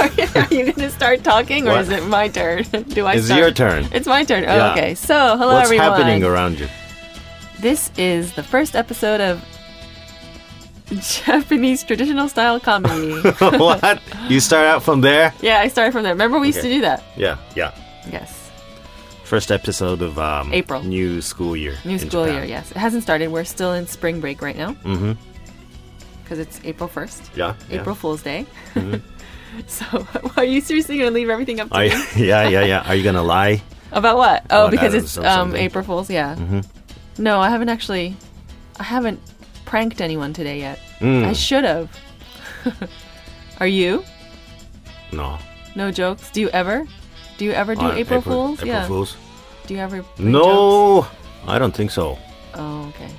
Are you going to start talking or What? is it my turn? Do I It's start? your turn. It's my turn. Oh, Yeah. okay. So, hello What's everyone. What's happening around you? This is the first episode of Japanese traditional style comedy. what? You start out from there? yeah, I started from there. Remember we used to do that? Yeah, yeah. Yes. First episode of um, April. new school year. New school Japan. year, yes. It hasn't started. We're still in spring break right now Mm-hmm. because it's April 1st. Yeah. yeah. April Fool's Day. Mm-hmm. so, are you seriously going to leave everything up to me? you, yeah, yeah, yeah. Are you gonna lie? About what? Oh, About because it's um. April Fool's. Yeah. Mhm. No, I haven't actually. I haven't pranked anyone today yet. Mm. I should have. Are you? No. No jokes. Do you ever? Do you ever do Uh, April, Fools? April yeah. Fools? Do you ever? No, jokes? I don't think so. Oh, okay.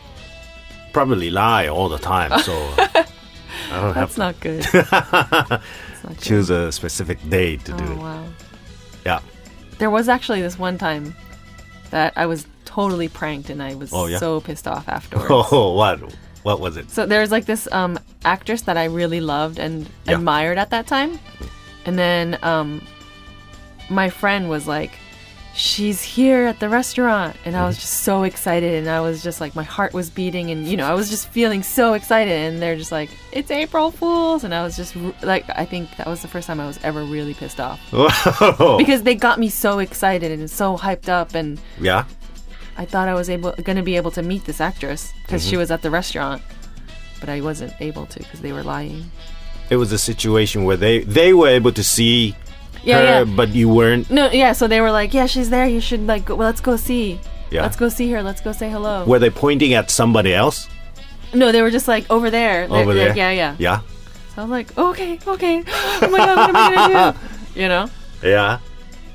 Probably lie all the time, so I don't have That's not good. Not to good. choose a specific day to do Oh it. wow. Yeah. There was actually this one time that I was totally pranked, and I was Oh, yeah? so pissed off afterwards. Oh, what? What was it? So there's like this um, actress that I really loved and Yeah. admired at that time, and then um, my friend was like, "She's here at the restaurant," and I was Mm-hmm. just so excited, and I was just like, my heart was beating, and you know, I was just feeling so excited, and they're just like, "It's April Fools," and I was just like, I think that was the first time I was ever really pissed off Whoa. because they got me so excited and so hyped up, and yeah. I thought I was able going to be able to meet this actress because Mm-hmm. she was at the restaurant, but I wasn't able to because they were lying. It was a situation where they they were able to see Yeah, her, yeah. but you weren't. No, yeah. So they were like, "Yeah, she's there. You should like, go, well, let's go see. Yeah. Let's go see her. Let's go say hello." Were they pointing at somebody else no, they were just like over there. Over they're- there? Yeah, yeah. Yeah. So I was like, okay, okay. Oh my god, what am I gonna do? You know. Yeah.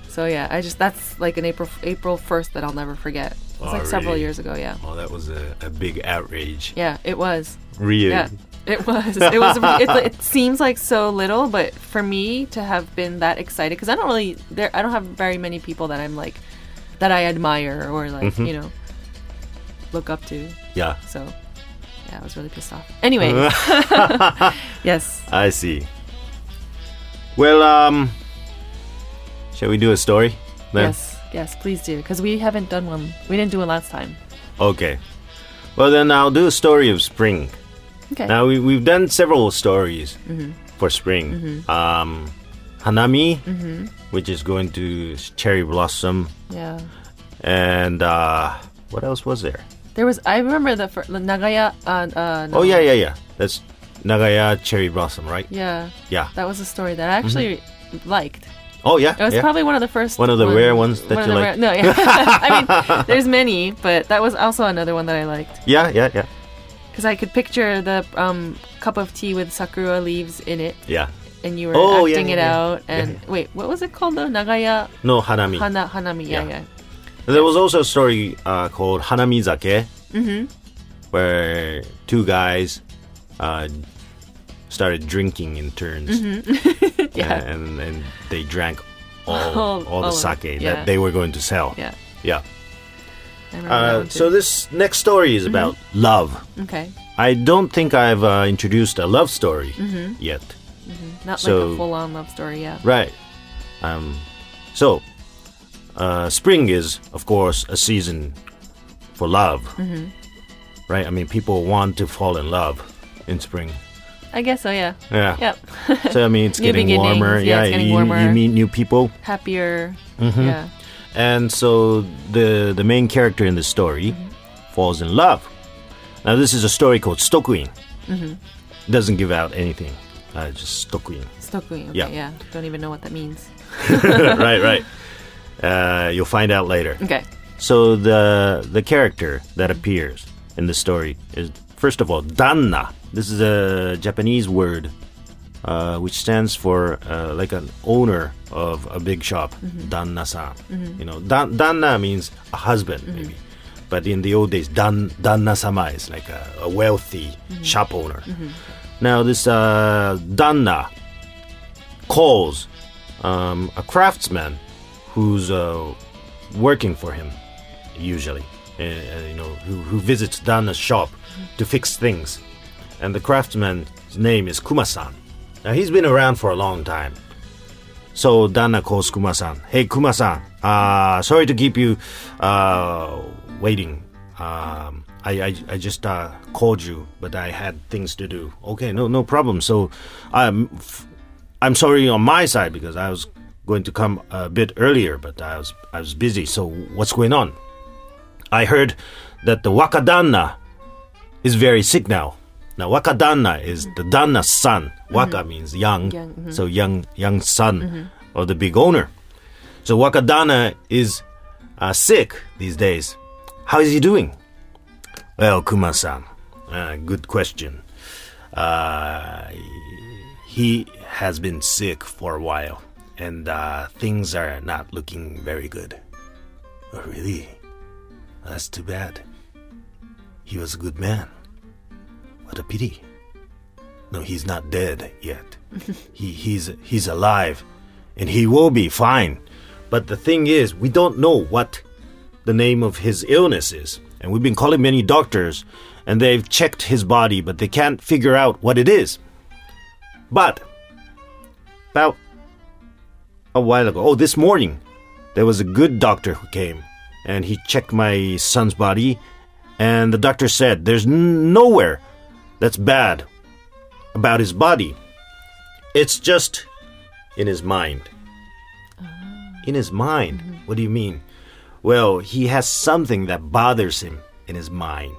So yeah, I just that's like an April April first that I'll never forget. It was Oh, like several years ago. Yeah. Oh, that was a, a big outrage. Yeah, it was. Really? Yeah, it was. It was. It, it seems like so little, but for me to have been that excited, because I don't really, there, I don't have very many people that I'm like, that I admire or like, Mm-hmm. you know, look up to. Yeah. So, yeah, I was really pissed off. Anyway, yes, I see. Well, um, shall we do a story? Then? yes, yes, please do, because we haven't done one. We didn't do one last time. Okay. Well, then I'll do a story of spring. Okay. Now we we've done several stories Mm-hmm. for spring. Um, Hanami, which is going to cherry blossom, yeah. and uh, what else was there? There was. I remember the Nagaya. Uh, uh, no, Oh yeah, yeah, yeah. That's Nagaya cherry blossom, right? Yeah, Yeah. that was a story that I actually liked. Oh yeah. It was yeah. probably one of the first. One of the rare ones that one you like. rare- no, yeah. I mean, there's many, but that was also another one that I liked yeah, yeah, yeah, because I could picture the um, cup of tea with sakura leaves in it, yeah. and you were Oh, acting yeah, it yeah. out. And wait, what was it called though? Nagaya No Hanami. Hana Hanami. Yeah, Yeah. yeah. There was also a story uh, called Hanamizake, mm-hmm. where two guys uh, started drinking in turns, Mm-hmm. Yeah. and, and they drank all, All- all the all of it, sake yeah. that they were going to sell. Yeah. Yeah. I remember that Uh, so this next story is about Mm-hmm. love. okay, I don't think I've uh, introduced a love story Mm-hmm. yet. not like a full-on love story. Yeah. Right. Um, so, uh, spring is, of course, a season for love. Mm-hmm. Right? I mean, people want to fall in love in spring. I guess so. Yeah. Yeah. Yep. So, I mean, it's New getting beginnings. warmer. Yeah, it's getting you, warmer. you meet new people. Happier. Mm-hmm. Yeah. And so the, the main character in the story Mm-hmm. falls in love. Now, this is a story called Stokuin. Mm-hmm. Doesn't give out anything. Uh, just Stokuin. Stokuin. Okay. Yeah. Yeah. Don't even know what that means. right, right. Uh, you'll find out later. Okay. So the the character that appears in the story is first of all danna. This is a Japanese word uh, which stands for uh, like an owner of a big shop, danna-san. You know, dan- danna means a husband maybe, but in the old days, dan danna-sama is like a, a wealthy shop owner. Now this uh, danna calls um, a craftsman who's uh, working for him, usually, uh, you know, who, who visits Danna's shop to fix things. And the craftsman's name is Kuma-san. Now he's been around for a long time, So Danna calls Kuma-san. Hey, Kuma-san. Uh, sorry to keep you uh, waiting. Um, I, I, I just uh, called you, but I had things to do. Okay, no no problem. So I'm f- I'm sorry on my side because I was going to come a bit earlier, but I was I was busy. So what's going on? I heard that the Wakadanna is very sick now. Now Wakadanna is the danna's son. Waka means young, Young, mhm. so young young son of the big owner. So Wakadanna is uh, sick these days. How is he doing? Well, Kuma-san, uh, good question. Uh, he has been sick for a while, and uh, things are not looking very good. Oh, really? That's too bad. He was a good man. What a pity. No, he's not dead yet. he, he's he's alive, and he will be fine. But the thing is, we don't know what the name of his illness is, and we've been calling many doctors, and they've checked his body, but they can't figure out what it is. But about a while ago, oh, this morning, there was a good doctor who came, and he checked my son's body, and the doctor said there's nowhere that's bad about his body. It's just in his mind. In his mind? What do you mean? Well, he has something that bothers him in his mind.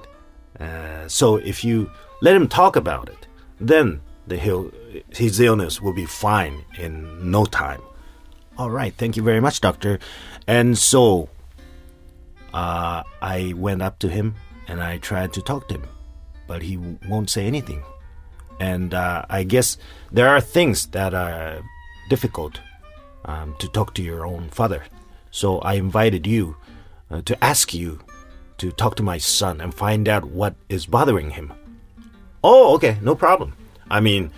Uh, so if you let him talk about it, then the he'll, his illness will be fine in no time. All right, thank you very much, doctor. And so uh, I went up to him and I tried to talk to him, but he won't say anything. And uh, I guess there are things that are difficult um, to talk to your own father. So I invited you uh, to ask you to talk to my son and find out what is bothering him. Oh, okay, no problem. I mean,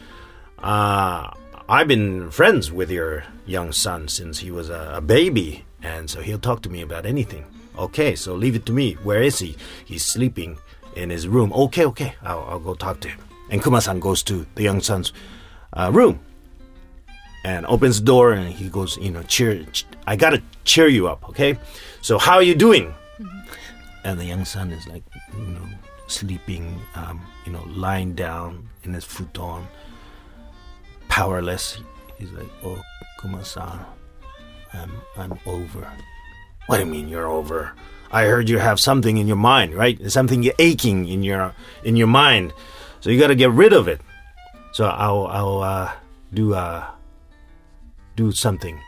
uh, I've been friends with your young son since he was a, a baby, and so he'll talk to me about anything. Okay, so leave it to me. Where is he? He's sleeping in his room. Okay, okay, I'll, I'll go talk to him. And Kuma-san goes to the young son's uh, room and opens the door and he goes, you know, cheer. ch- I gotta cheer you up, okay? So how are you doing? And the young son is like, you know, sleeping, um, you know, lying down in his futon, powerless. He's like, oh, Kuma-san, I'm, I'm over. What do you mean you're over? I heard you have something in your mind, right? Something aching in your in your mind, so you got to get rid of it. So I'll I'll uh, do uh, do something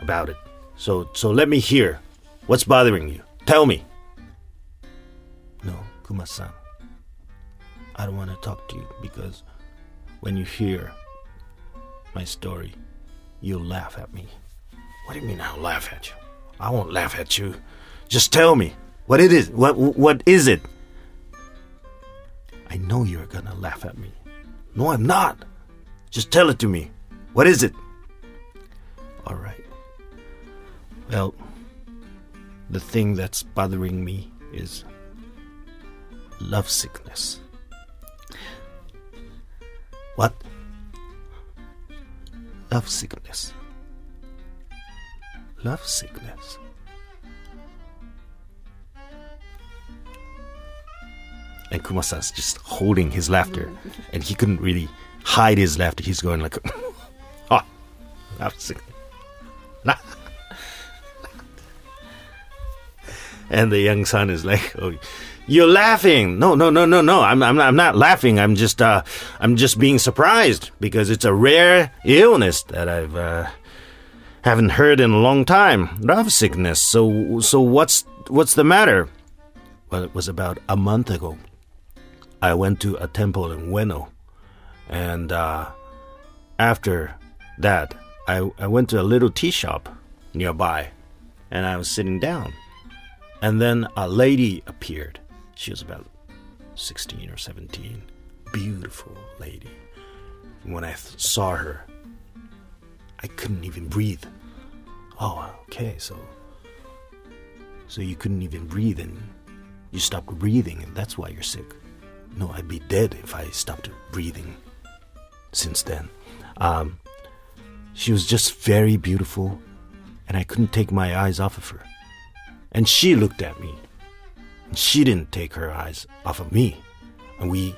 about it. So so let me hear what's bothering you. Tell me. No, Kuma-san. I don't want to talk to you because when you hear my story, you'll laugh at me. What do you mean I'll laugh at you? I won't laugh at you. Just tell me what it is. What what is it? I know you're gonna laugh at me. No, I'm not. Just tell it to me. What is it? All right. Well, the thing that's bothering me is love sickness. What? Love sickness. Love sickness. And Kuma-san's just holding his laughter, and he couldn't really hide his laughter. He's going like, "Ah, love sickness." And the young son is like, "Oh, you're laughing? No, no, no, no, no. I'm, I'm, I'm not laughing. I'm just, uh, I'm just being surprised because it's a rare illness that I've, uh, haven't heard in a long time. Love sickness. So, so what's, what's the matter? Well, it was about a month ago. I went to a temple in Ueno, and uh, after that, I, I went to a little tea shop nearby, and I was sitting down. And then a lady appeared. She was about 16 or 17. Beautiful lady. When I saw her, I couldn't even breathe. Oh, okay, so. So you couldn't even breathe and you stopped breathing, and that's why you're sick. No, I'd be dead if I stopped breathing since then. Um, She was just very beautiful, and I couldn't take my eyes off of her. And she looked at me, and she didn't take her eyes off of me, and we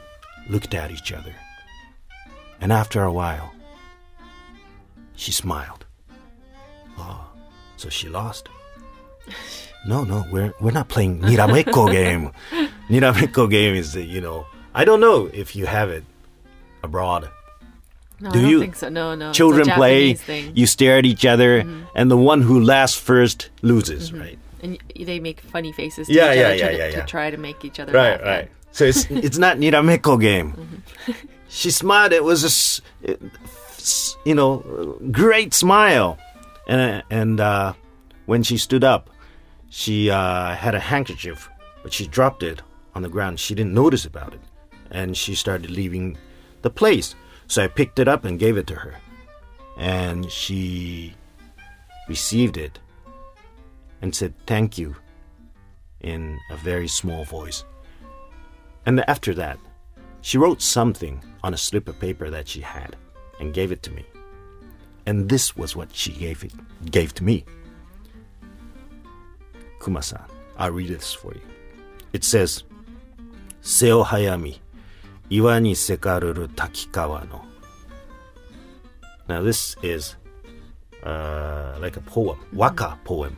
looked at each other. And after a while, she smiled. Oh, so she lost. No, no, we're we're not playing Niramekko game. Niramekko game is, you know, I don't know if you have it abroad. No, Do I don't you- think so. No, no. Children play, thing. you stare at each other, mm-hmm. and the one who laughs first loses, mm-hmm. right? and they make funny faces to Yeah, each yeah, other yeah, to, yeah, to try to make each other Right, laugh. right. So it's it's not Niramekko game. Mm-hmm. She smiled. It was a, it- you know, great smile, and and uh, when she stood up, she uh, had a handkerchief, but she dropped it on the ground. She didn't notice about it, and she started leaving the place. So I picked it up and gave it to her, and she received it and said thank you in a very small voice. And after that, she wrote something on a slip of paper that she had and gave it to me. And this was what she gave it gave to me. Kuma-san, I'll read this for you. It says, Seo hayami, iwa ni sekaruru takikawa no. Now this is uh, like a poem, waka poem,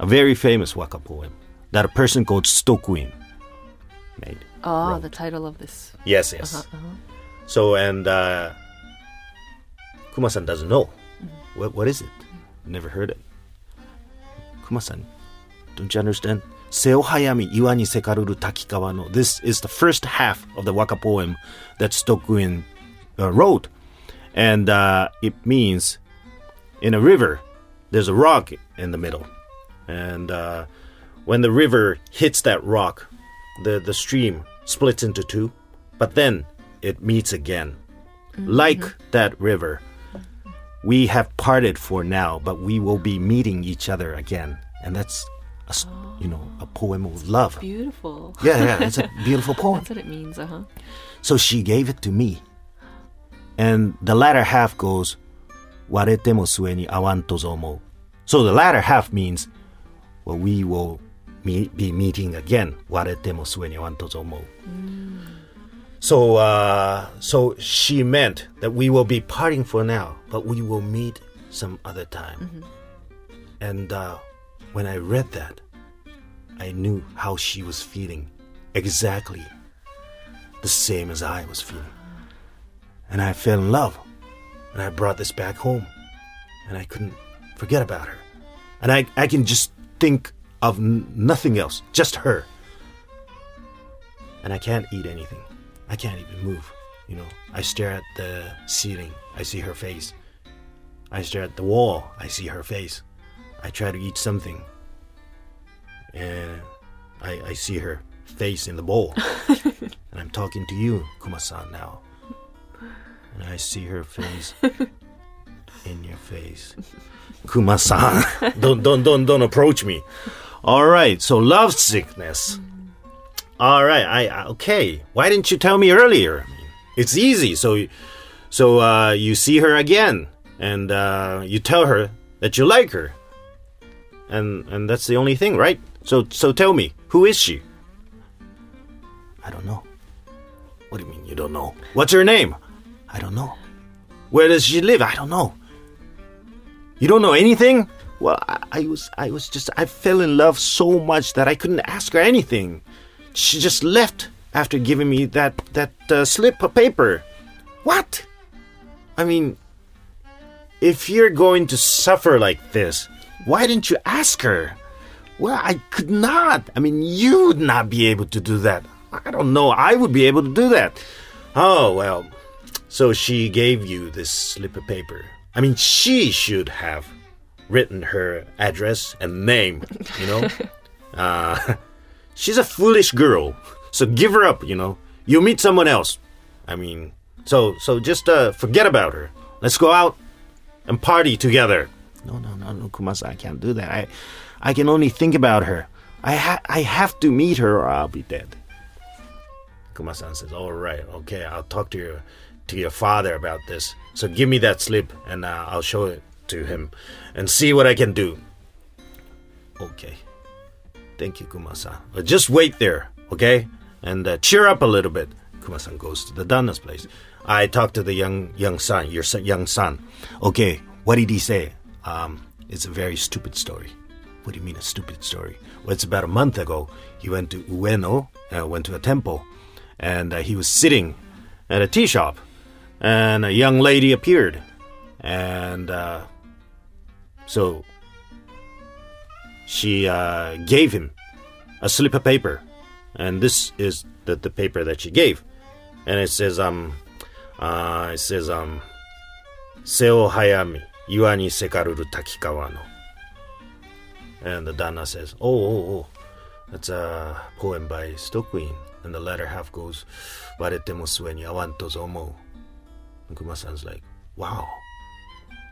a very famous waka poem that a person called Stokuin made. Oh, wrote. the title of this. Yes, yes. Uh-huh, uh-huh. So, and uh, Kuma-san doesn't know. What, what is it? Never heard it. Kuma-san, don't you understand? Seo hayami iwa ni sekaruru takikawa no. This is the first half of the waka poem that Stokuin uh, wrote. And uh, it means in a river, there's a rock in the middle. And uh, when the river hits that rock, the, the stream splits into two, but then it meets again. Like that river, we have parted for now, but we will be meeting each other again. And that's, a, s- you know, a poem of love. Beautiful. Yeah, yeah, it's a beautiful poem. That's what it means. Uh huh. So she gave it to me. And the latter half goes, Warete mo sue ni awanto zomo. So the latter half means, well, we will meet, be meeting again. Warete mo sue ni awanto zomo. So, uh, so she meant that we will be parting for now, but we will meet some other time. And uh, when I read that, I knew how she was feeling exactly the same as I was feeling. And I fell in love. And I brought this back home. And I couldn't forget about her. And I, I can just think of n- nothing else, just her. And I can't eat anything. I can't even move. You know, I stare at the ceiling, I see her face. I stare at the wall, I see her face. I try to eat something, and I, I see her face in the bowl. and I'm talking to you, Kuma-san, now. And I see her face in your face. Kuma-san, don't, don't, don't, don't approach me. All right, so love sickness. All right, I okay. Why didn't you tell me earlier? I mean, it's easy. So, so uh, you see her again, and uh, you tell her that you like her, and and that's the only thing, right? So so tell me, who is she? I don't know. What do you mean you don't know? What's her name? I don't know. Where does she live? I don't know. You don't know anything? Well, I, I was I was just I fell in love so much that I couldn't ask her anything. She just left after giving me that that uh, slip of paper. What? I mean, if you're going to suffer like this, why didn't you ask her? Well, I could not. I mean, you would not be able to do that. I don't know. I would be able to do that. Oh, well. So she gave you this slip of paper. I mean, she should have written her address and name, you know? uh, she's a foolish girl. So give her up, you know? You'll meet someone else. I mean, so so just uh, forget about her. Let's go out and party together. No, no, no, no, Kumasa, I can't do that. I, I can only think about her. I ha- I have to meet her or I'll be dead. Kuma-san says, "All right, okay, I'll talk to your to your father about this. So give me that slip, and uh, I'll show it to him, and see what I can do." Okay, thank you, Kuma-san. But just wait there, okay, and uh, cheer up a little bit. Kuma-san goes to the Danna's place. I talked to the young young son, your son, young son. Okay, what did he say? Um, it's a very stupid story. What do you mean a stupid story? Well, it's about a month ago. He went to Ueno, uh, went to a temple, and uh, he was sitting at a tea shop, and a young lady appeared, and uh, so she uh, gave him a slip of paper, and this is the, the paper that she gave, and it says um, uh, it says um, Seo Hayami, Iwa ni sekaruru Takikawa no. And the Danna says, oh, oh, oh, that's a poem by Stokuin. And the latter half goes, Waretemo sue ni awanto zomo. And Kuma-san's like, wow,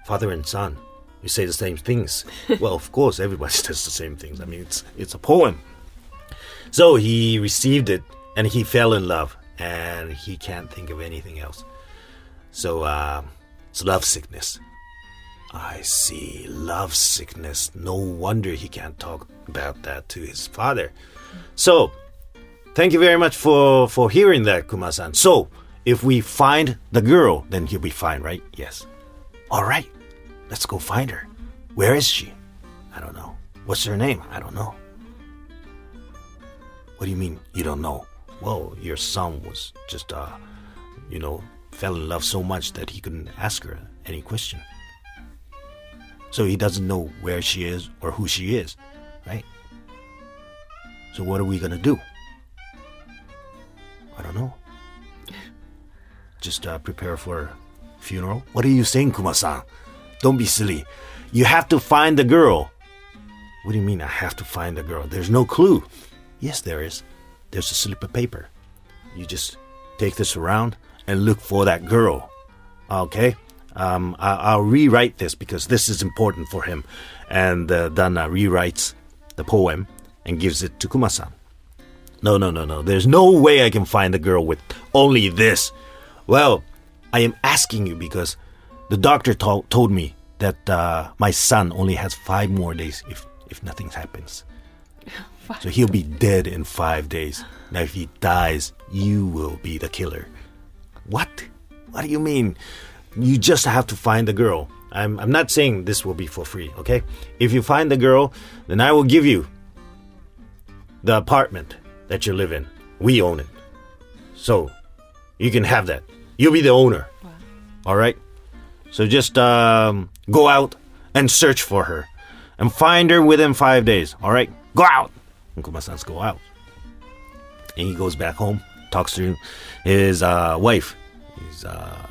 father and son, you say the same things. well, of course, everybody says the same things. I mean, it's, it's a poem. So he received it and he fell in love and he can't think of anything else. So uh, it's love sickness. I see, love sickness. No wonder he can't talk about that to his father. So, thank you very much for, for hearing that, Kuma-san. So, if we find the girl, then he'll be fine, right? Yes. All right, let's go find her. Where is she? I don't know. What's her name? I don't know. What do you mean you don't know? Well, your son was just, uh, you know, fell in love so much that he couldn't ask her any question. So he doesn't know where she is or who she is, right? So what are we gonna do? I don't know. Just uh, prepare for funeral. What are you saying, Kuma-san? Don't be silly. You have to find the girl. What do you mean I have to find the girl? There's no clue. Yes, there is. There's a slip of paper. You just take this around and look for that girl. Okay? Um, I- I'll rewrite this because this is important for him. And uh, Danna rewrites the poem and gives it to Kuma-san. No, no, no, no. There's no way I can find the girl with only this. Well, I am asking you because the doctor to- told me that uh, my son only has five more days if, if nothing happens. So he'll be dead in five days. Now, if he dies, you will be the killer. What? What do you mean? You just have to find the girl. I'm, I'm not saying this will be for free, okay? If you find the girl, then I will give you the apartment that you live in. We own it. So you can have that. You'll be the owner. All right? So just um, go out and search for her and find her within five days. All right? Go out. And Kuma-san's go out. And he goes back home, talks to his uh, wife. He's, uh,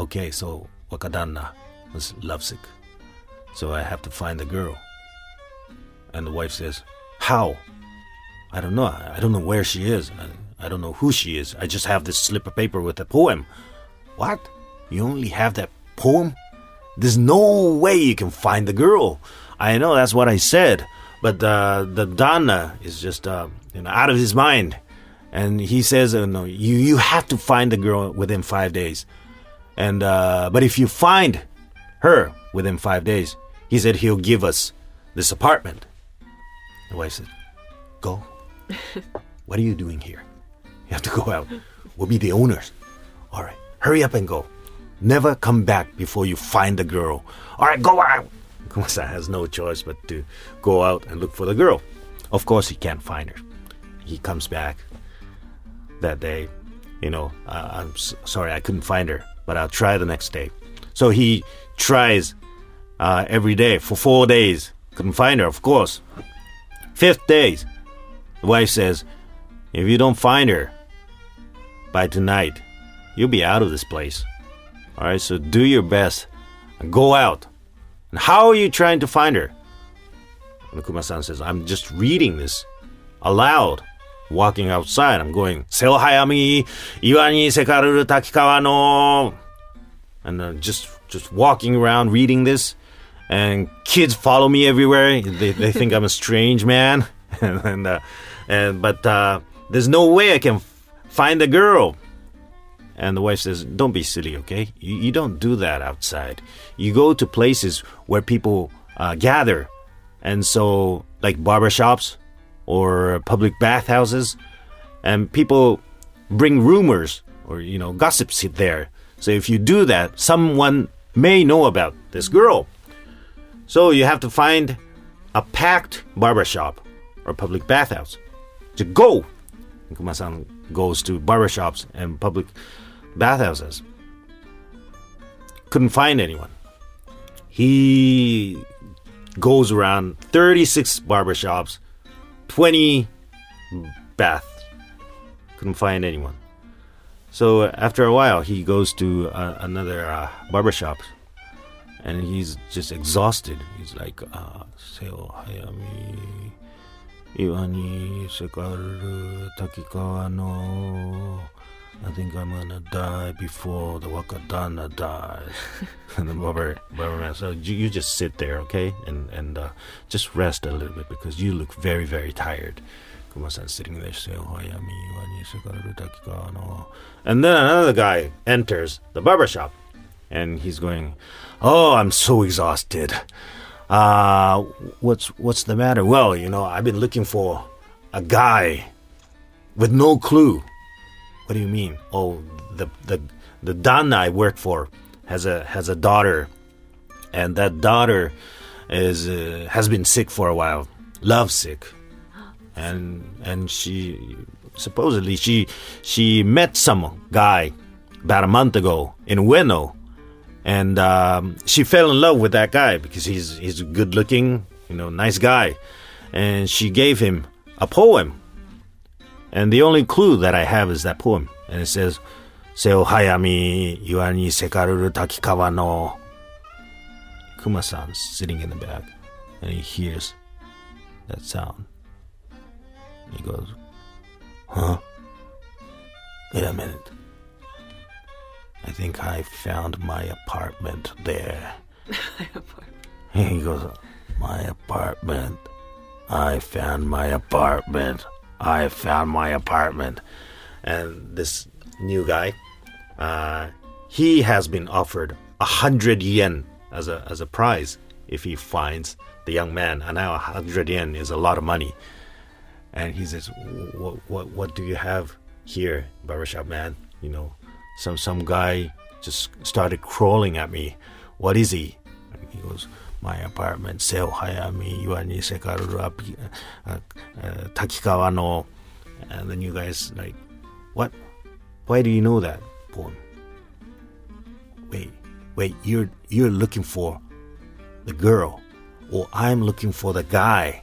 okay, so Wakadanna was lovesick. So I have to find the girl. And the wife says, How? I don't know. I I don't know where she is. I, I don't know who she is. I just have this slip of paper with a poem. What? You only have that poem? There's no way you can find the girl. I know that's what I said, but uh, the Danna is just uh, you know out of his mind, and he says, uh, "No, you you have to find the girl within five days." And uh, but if you find her within five days, he said he'll give us this apartment. The wife said, "Go. what are you doing here? You have to go out. We'll be the owners. All right, hurry up and go. Never come back before you find the girl. All right, go out." Kumasa has no choice but to go out and look for the girl. Of course, he can't find her. He comes back that day. You know, I'm s- sorry I couldn't find her, but I'll try the next day. So he tries uh, every day for four days. Couldn't find her, of course. Fifth day, the wife says, "If you don't find her by tonight, you'll be out of this place. All right, so do your best and go out. And how are you trying to find her?" And Kuma-san says, "I'm just reading this aloud." Walking outside, I'm going, Seo hayami, iwa ni sekaruru takikawa no. And uh, just just walking around reading this, and kids follow me everywhere. They, they think I'm a strange man, and uh, and but uh, there's no way I can find the girl. And the wife says, Don't be silly, okay? You, you don't do that outside. You go to places where people uh, gather. And so, like barbershops or public bathhouses, and people bring rumors or, you know, gossips there. So if you do that, someone may know about this girl. So you have to find a packed barbershop or public bathhouse to go. Kuma-san goes to barbershops and public bathhouses. Couldn't find anyone. He goes around 36 barbershops, 20 baths. Couldn't find anyone. So after a while, he goes to uh, another uh, barbershop and he's just exhausted. He's like, uh, Hayami, Iwani Sekaru Takikawa no. I think I'm gonna die before the Wakadanna dies. and the barber, barberman said, you, you just sit there, okay? And, and uh, just rest a little bit because you look very, very tired. Kuma-san sitting there saying, Hayami, Iwani Sekaru Takikawa no. And then another guy enters the barbershop and he's going, "Oh, I'm so exhausted. Uh, what's what's the matter? Well, you know, I've been looking for a guy with no clue. What do you mean? Oh, the the the Danna I work for has a has a daughter, and that daughter is uh, has been sick for a while, love sick, and and she supposedly she she met some guy about a month ago in Ueno. And um, she fell in love with that guy because he's he's good looking, you know, nice guy, and she gave him a poem. And the only clue that I have is that poem, and it says, "Seo hayami yuani sekaruru takikawa no." Kuma-san's sitting in the back, and he hears that sound. He goes, "Huh? Wait a minute." I think I found my apartment there. apartment. he goes, My apartment. I found my apartment. I found my apartment. And this new guy, uh, he has been offered a hundred yen as a as a prize if he finds the young man. And now a hundred yen is a lot of money. And he says, "What what what do you have here, barbershop man? You know, some some guy just started crawling at me. What is he? And he goes, my apartment, Seo Hayami, Yuani uh, uh, Takikawa no. And then you guys like, what? Why do you know that poem? Wait, wait, you're you're looking for the girl, or I'm looking for the guy.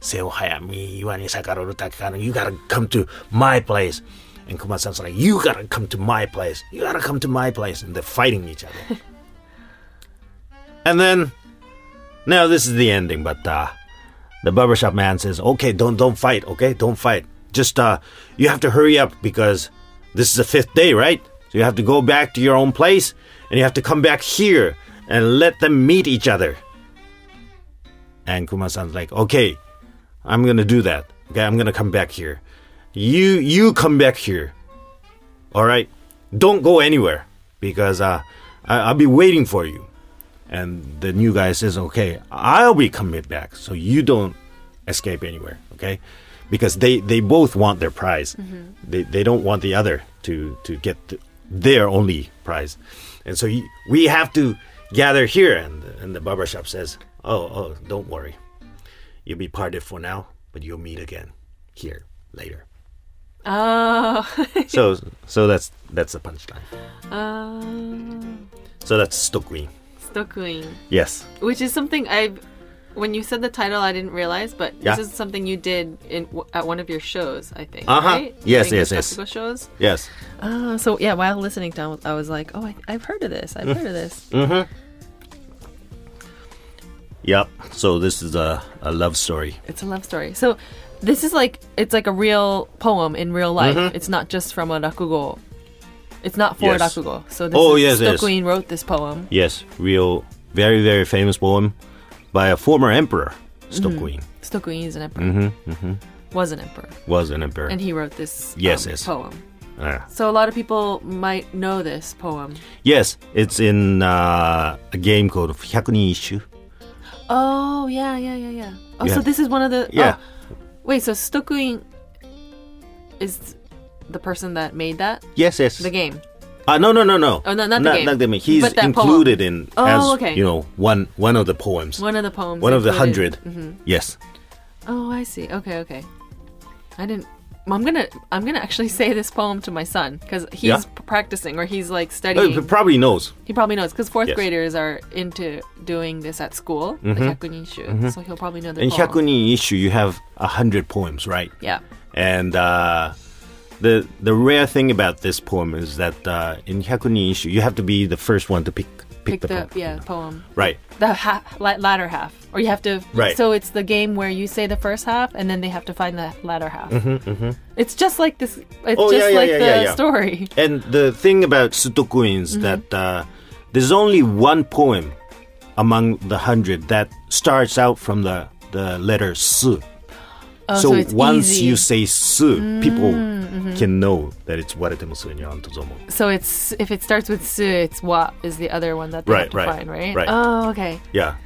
Seo Hayami, Yuani Sekaru, Takikawa. You gotta come to my place. And Kuma-san's like, you gotta come to my place. You gotta come to my place. And they're fighting each other. and then, now this is the ending, but uh, the barbershop man says, okay, don't don't fight, okay? Don't fight. Just, uh, you have to hurry up because this is the fifth day, right? So you have to go back to your own place and you have to come back here and let them meet each other. And Kuma-san's like, okay, I'm gonna do that. Okay, I'm gonna come back here. You you come back here. All right, don't go anywhere because uh, I, I'll be waiting for you. And the new guy says, okay, I'll be coming back, so you don't escape anywhere. Okay, because they they both want their prize. They they don't want the other to to get th- their only prize, and so you, we have to gather here. And and the barbershop says, oh oh, don't worry, you'll be parted for now, but you'll meet again here later. Oh. So so that's that's the punchline. uh, So that's Stokuin. Yes. Which is something I've. When you said the title, I didn't realize, but Yeah. this is something you did in at one of your shows, I think. Uh-huh. Right? Yes, yes, yes. Shows. Yes. Uh, so yeah, while listening to, I was like, oh, I, I've heard of this. I've heard of this. Mm-hmm. Yep. So this is a, a love story. It's a love story. So this is like it's like a real poem in real life. It's not just from a rakugo. It's not for yes. Rakugo. So this oh, is, yes, the yes. wrote this poem. Yes, real, very, very famous poem by a former emperor, Stokuin. Mm-hmm. Stokuin is an emperor. Mm-hmm, mm-hmm. Was an emperor. Was an emperor. And he wrote this yes, um, yes. poem. Uh. So a lot of people might know this poem. Yes, it's in uh, a game called Hyakunin Isshu. Oh, yeah, yeah, yeah, yeah. Oh, yeah. so this is one of the... Yeah. Oh, wait, so Stokuin is the person that made that? Yes, yes. The game. Uh, no, no, no, no. Oh, no, not, not the game. Not the, He's included poem. in oh, as okay. you know one one of the poems. One of the poems. One of the 100 mm-hmm. Yes. Oh, I see. Okay, okay. I didn't. I'm gonna I'm gonna actually say this poem to my son because he's yeah. practicing or he's like uh, studying. He probably knows. He probably knows because fourth yes. graders are into doing this at school. Mm-hmm. The hyakunin shu, mm-hmm. so he'll probably know the. In poem. hyakunin isshu, you have a hundred poems, right? Yeah. And. uh the the rare thing about this poem is that uh, in Hyakunin Isshu, you have to be the first one to pick pick, pick the, the poem. yeah poem right the ha- latter half, or you have to right. So it's the game where you say the first half, and then they have to find the latter half. Mm-hmm, mm-hmm. It's just like this. It's oh, just yeah, like yeah, yeah, the story. And the thing about Sudoku is mm-hmm. that uh, there's only one poem among the hundred that starts out from the the letter su. Oh, so, once easy. Mm, you say su, people can know that it's Waretemu in Antozomo. So it's if it starts with su, it's wa is the other one that they Right, have to right, find, right? right. Oh, okay. Yeah.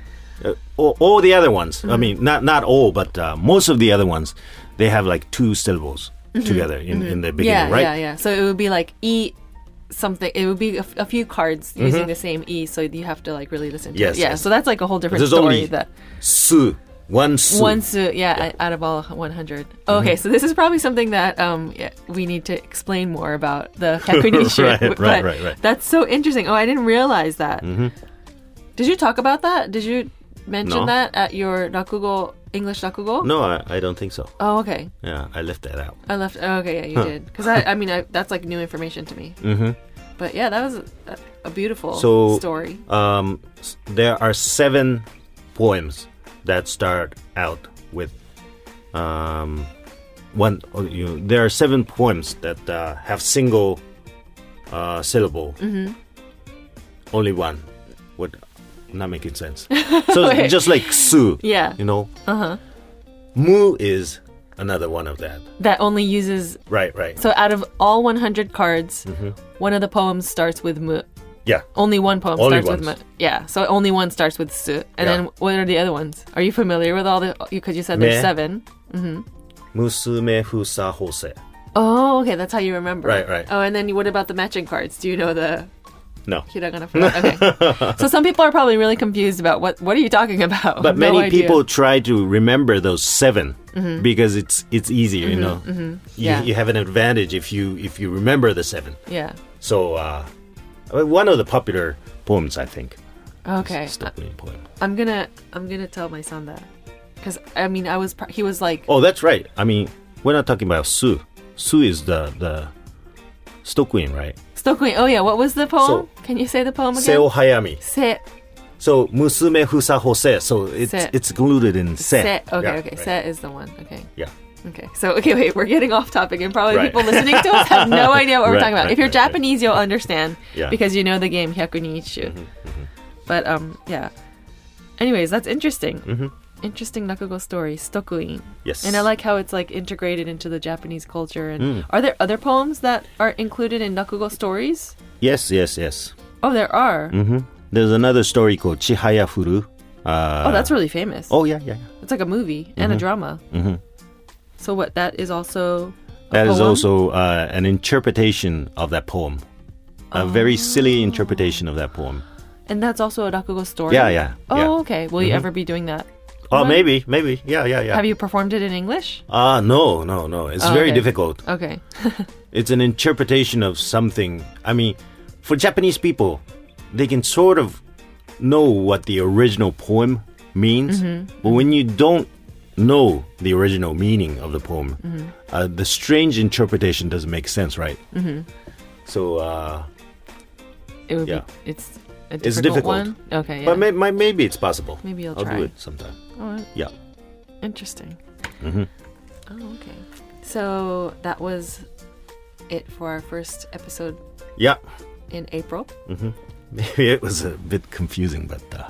Uh, all, all the other ones, Mm-hmm. I mean, not not all, but uh, most of the other ones, they have like two syllables together in, in the beginning, Mm-hmm. Yeah, right? yeah, yeah. So it would be like e something. It would be a, f- a few cards using the same e, so you have to like really listen to Mm-hmm. Yes, it. Yeah, yes. so that's like a whole different There's story. only that Su, one su. one su, yeah, out of all 100. Okay, so this is probably something that um yeah, we need to explain more about the. Right, but right, right, right. That's so interesting. Oh, I didn't realize that. Did you talk about that? Did you mention No. that at your rakugo English rakugo? No, I, I don't think so. Oh, okay. Yeah, I left that out. I left. Oh, okay, yeah, you did. Because I, I mean, I, that's like new information to me. Mm-hmm. But yeah, that was a, a beautiful So- story. Um, there are seven poems that start out with um, one. oh, You know, there are seven poems that uh, have single uh, syllable. Mm-hmm. Only one. What? Not making sense. So just like su. Yeah. You know. Uh huh. Mu is another one of that. That only uses. Right. Right. So out of all 100 cards, Mm-hmm. one of the poems starts with mu. Yeah. Only one poem Only starts with ones. Yeah. So only one starts with su. And Yeah. then what are the other ones? Are you familiar with all the? Because you said there's Me. seven. Musume fusa hose. Oh, okay. That's how you remember. Right, right. Oh, and then what about the matching cards? Do you know the No. hiragana for? Okay. so some people are probably really confused about what what are you talking about? But No many idea. Mm-hmm. people try to remember those 7 because it's it's easier, you know. You, Yeah. you have an advantage if you if you remember the seven. Yeah. So uh, Uh, one of the popular poems, I think. Okay. Stokely poem. I'm gonna I'm gonna tell my son that because I mean I was he was like Oh, that's right. I mean, we're not talking about Su. Su is the the Stokuin, right? Stokely. Oh yeah, what was the poem? So- Can you say the poem again? Seo hayami. Se So musume fusa hose. So it's Se. it's included in se. se. Okay, Yeah, okay. right. Se is the one. Okay. Yeah. Okay. So okay, wait. We're getting off topic, and probably Right. people listening to us have no idea what we're talking about. right, if you're. Japanese, you'll understand Yeah. Mm-hmm, because you know the game Hyakunichu. But um, yeah. Anyways, that's interesting. Mm-hmm. Interesting Rakugo story, Stokuin. Yes. And I like how it's like integrated into the Japanese culture. And Mm. are there other poems that are included in Rakugo stories? Yes, yes, yes. Oh, there are. hmm There's another story called Chihaya Furu. Uh, oh, that's really famous. Oh yeah, yeah, yeah. It's like a movie and a drama. So what? That is also. That is poem? also uh, an interpretation of that poem. A very Oh. silly interpretation of that poem. And that's also a Rakugo story. Yeah, yeah. Oh, yeah. okay. Will you ever be doing that? Oh, maybe, maybe. Yeah, yeah, yeah. Have you performed it in English? Ah, no, no, no. It's Oh, very okay. difficult. Okay. It's an interpretation of something. I mean, for Japanese people, they can sort of know what the original poem means, Mm-hmm. but when you don't know the original meaning of the poem, Mm-hmm. uh, the strange interpretation doesn't make sense, right? Mm-hmm. So, uh, It would Yeah. be. It's a difficult It's difficult. one. Okay. Yeah. but may, may, maybe it's possible. Maybe you'll I'll try. do it sometime. Oh, Yeah. interesting. Mhm. Oh, okay. So that was it for our first episode Yeah. in April. Maybe it was a bit confusing, but uh,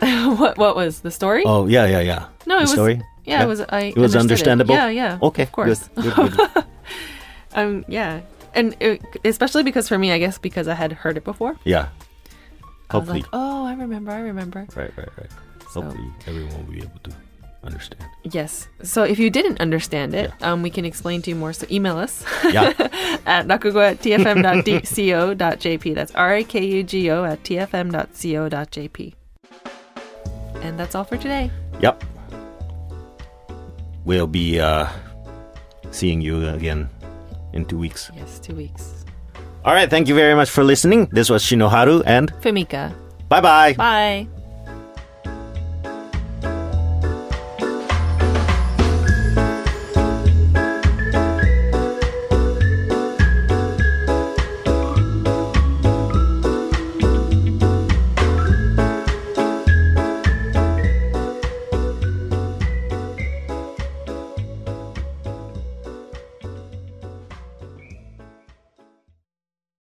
what? What was the story? oh yeah, yeah, yeah. no, it was. story. Yeah, it was. I. It was understandable. Yeah, yeah. Okay, Of course. Good, good, good. Um. Yeah. and it, especially because for me, I guess because I had heard it before. Yeah. I Hopefully. like, oh, I remember, I remember. Right, right, right. So- Hopefully everyone will be able to understand. Yes. So if you didn't understand it, um, we can explain to you more. So email us Yeah. at rakugo at tfm.co.jp. That's R A K U G O at tfm.co.jp. And that's all for today. yep. We'll be uh, seeing you again in two weeks. Yes, two weeks. All right. Thank you very much for listening. This was Shinoharu and Famika. bye bye. Bye.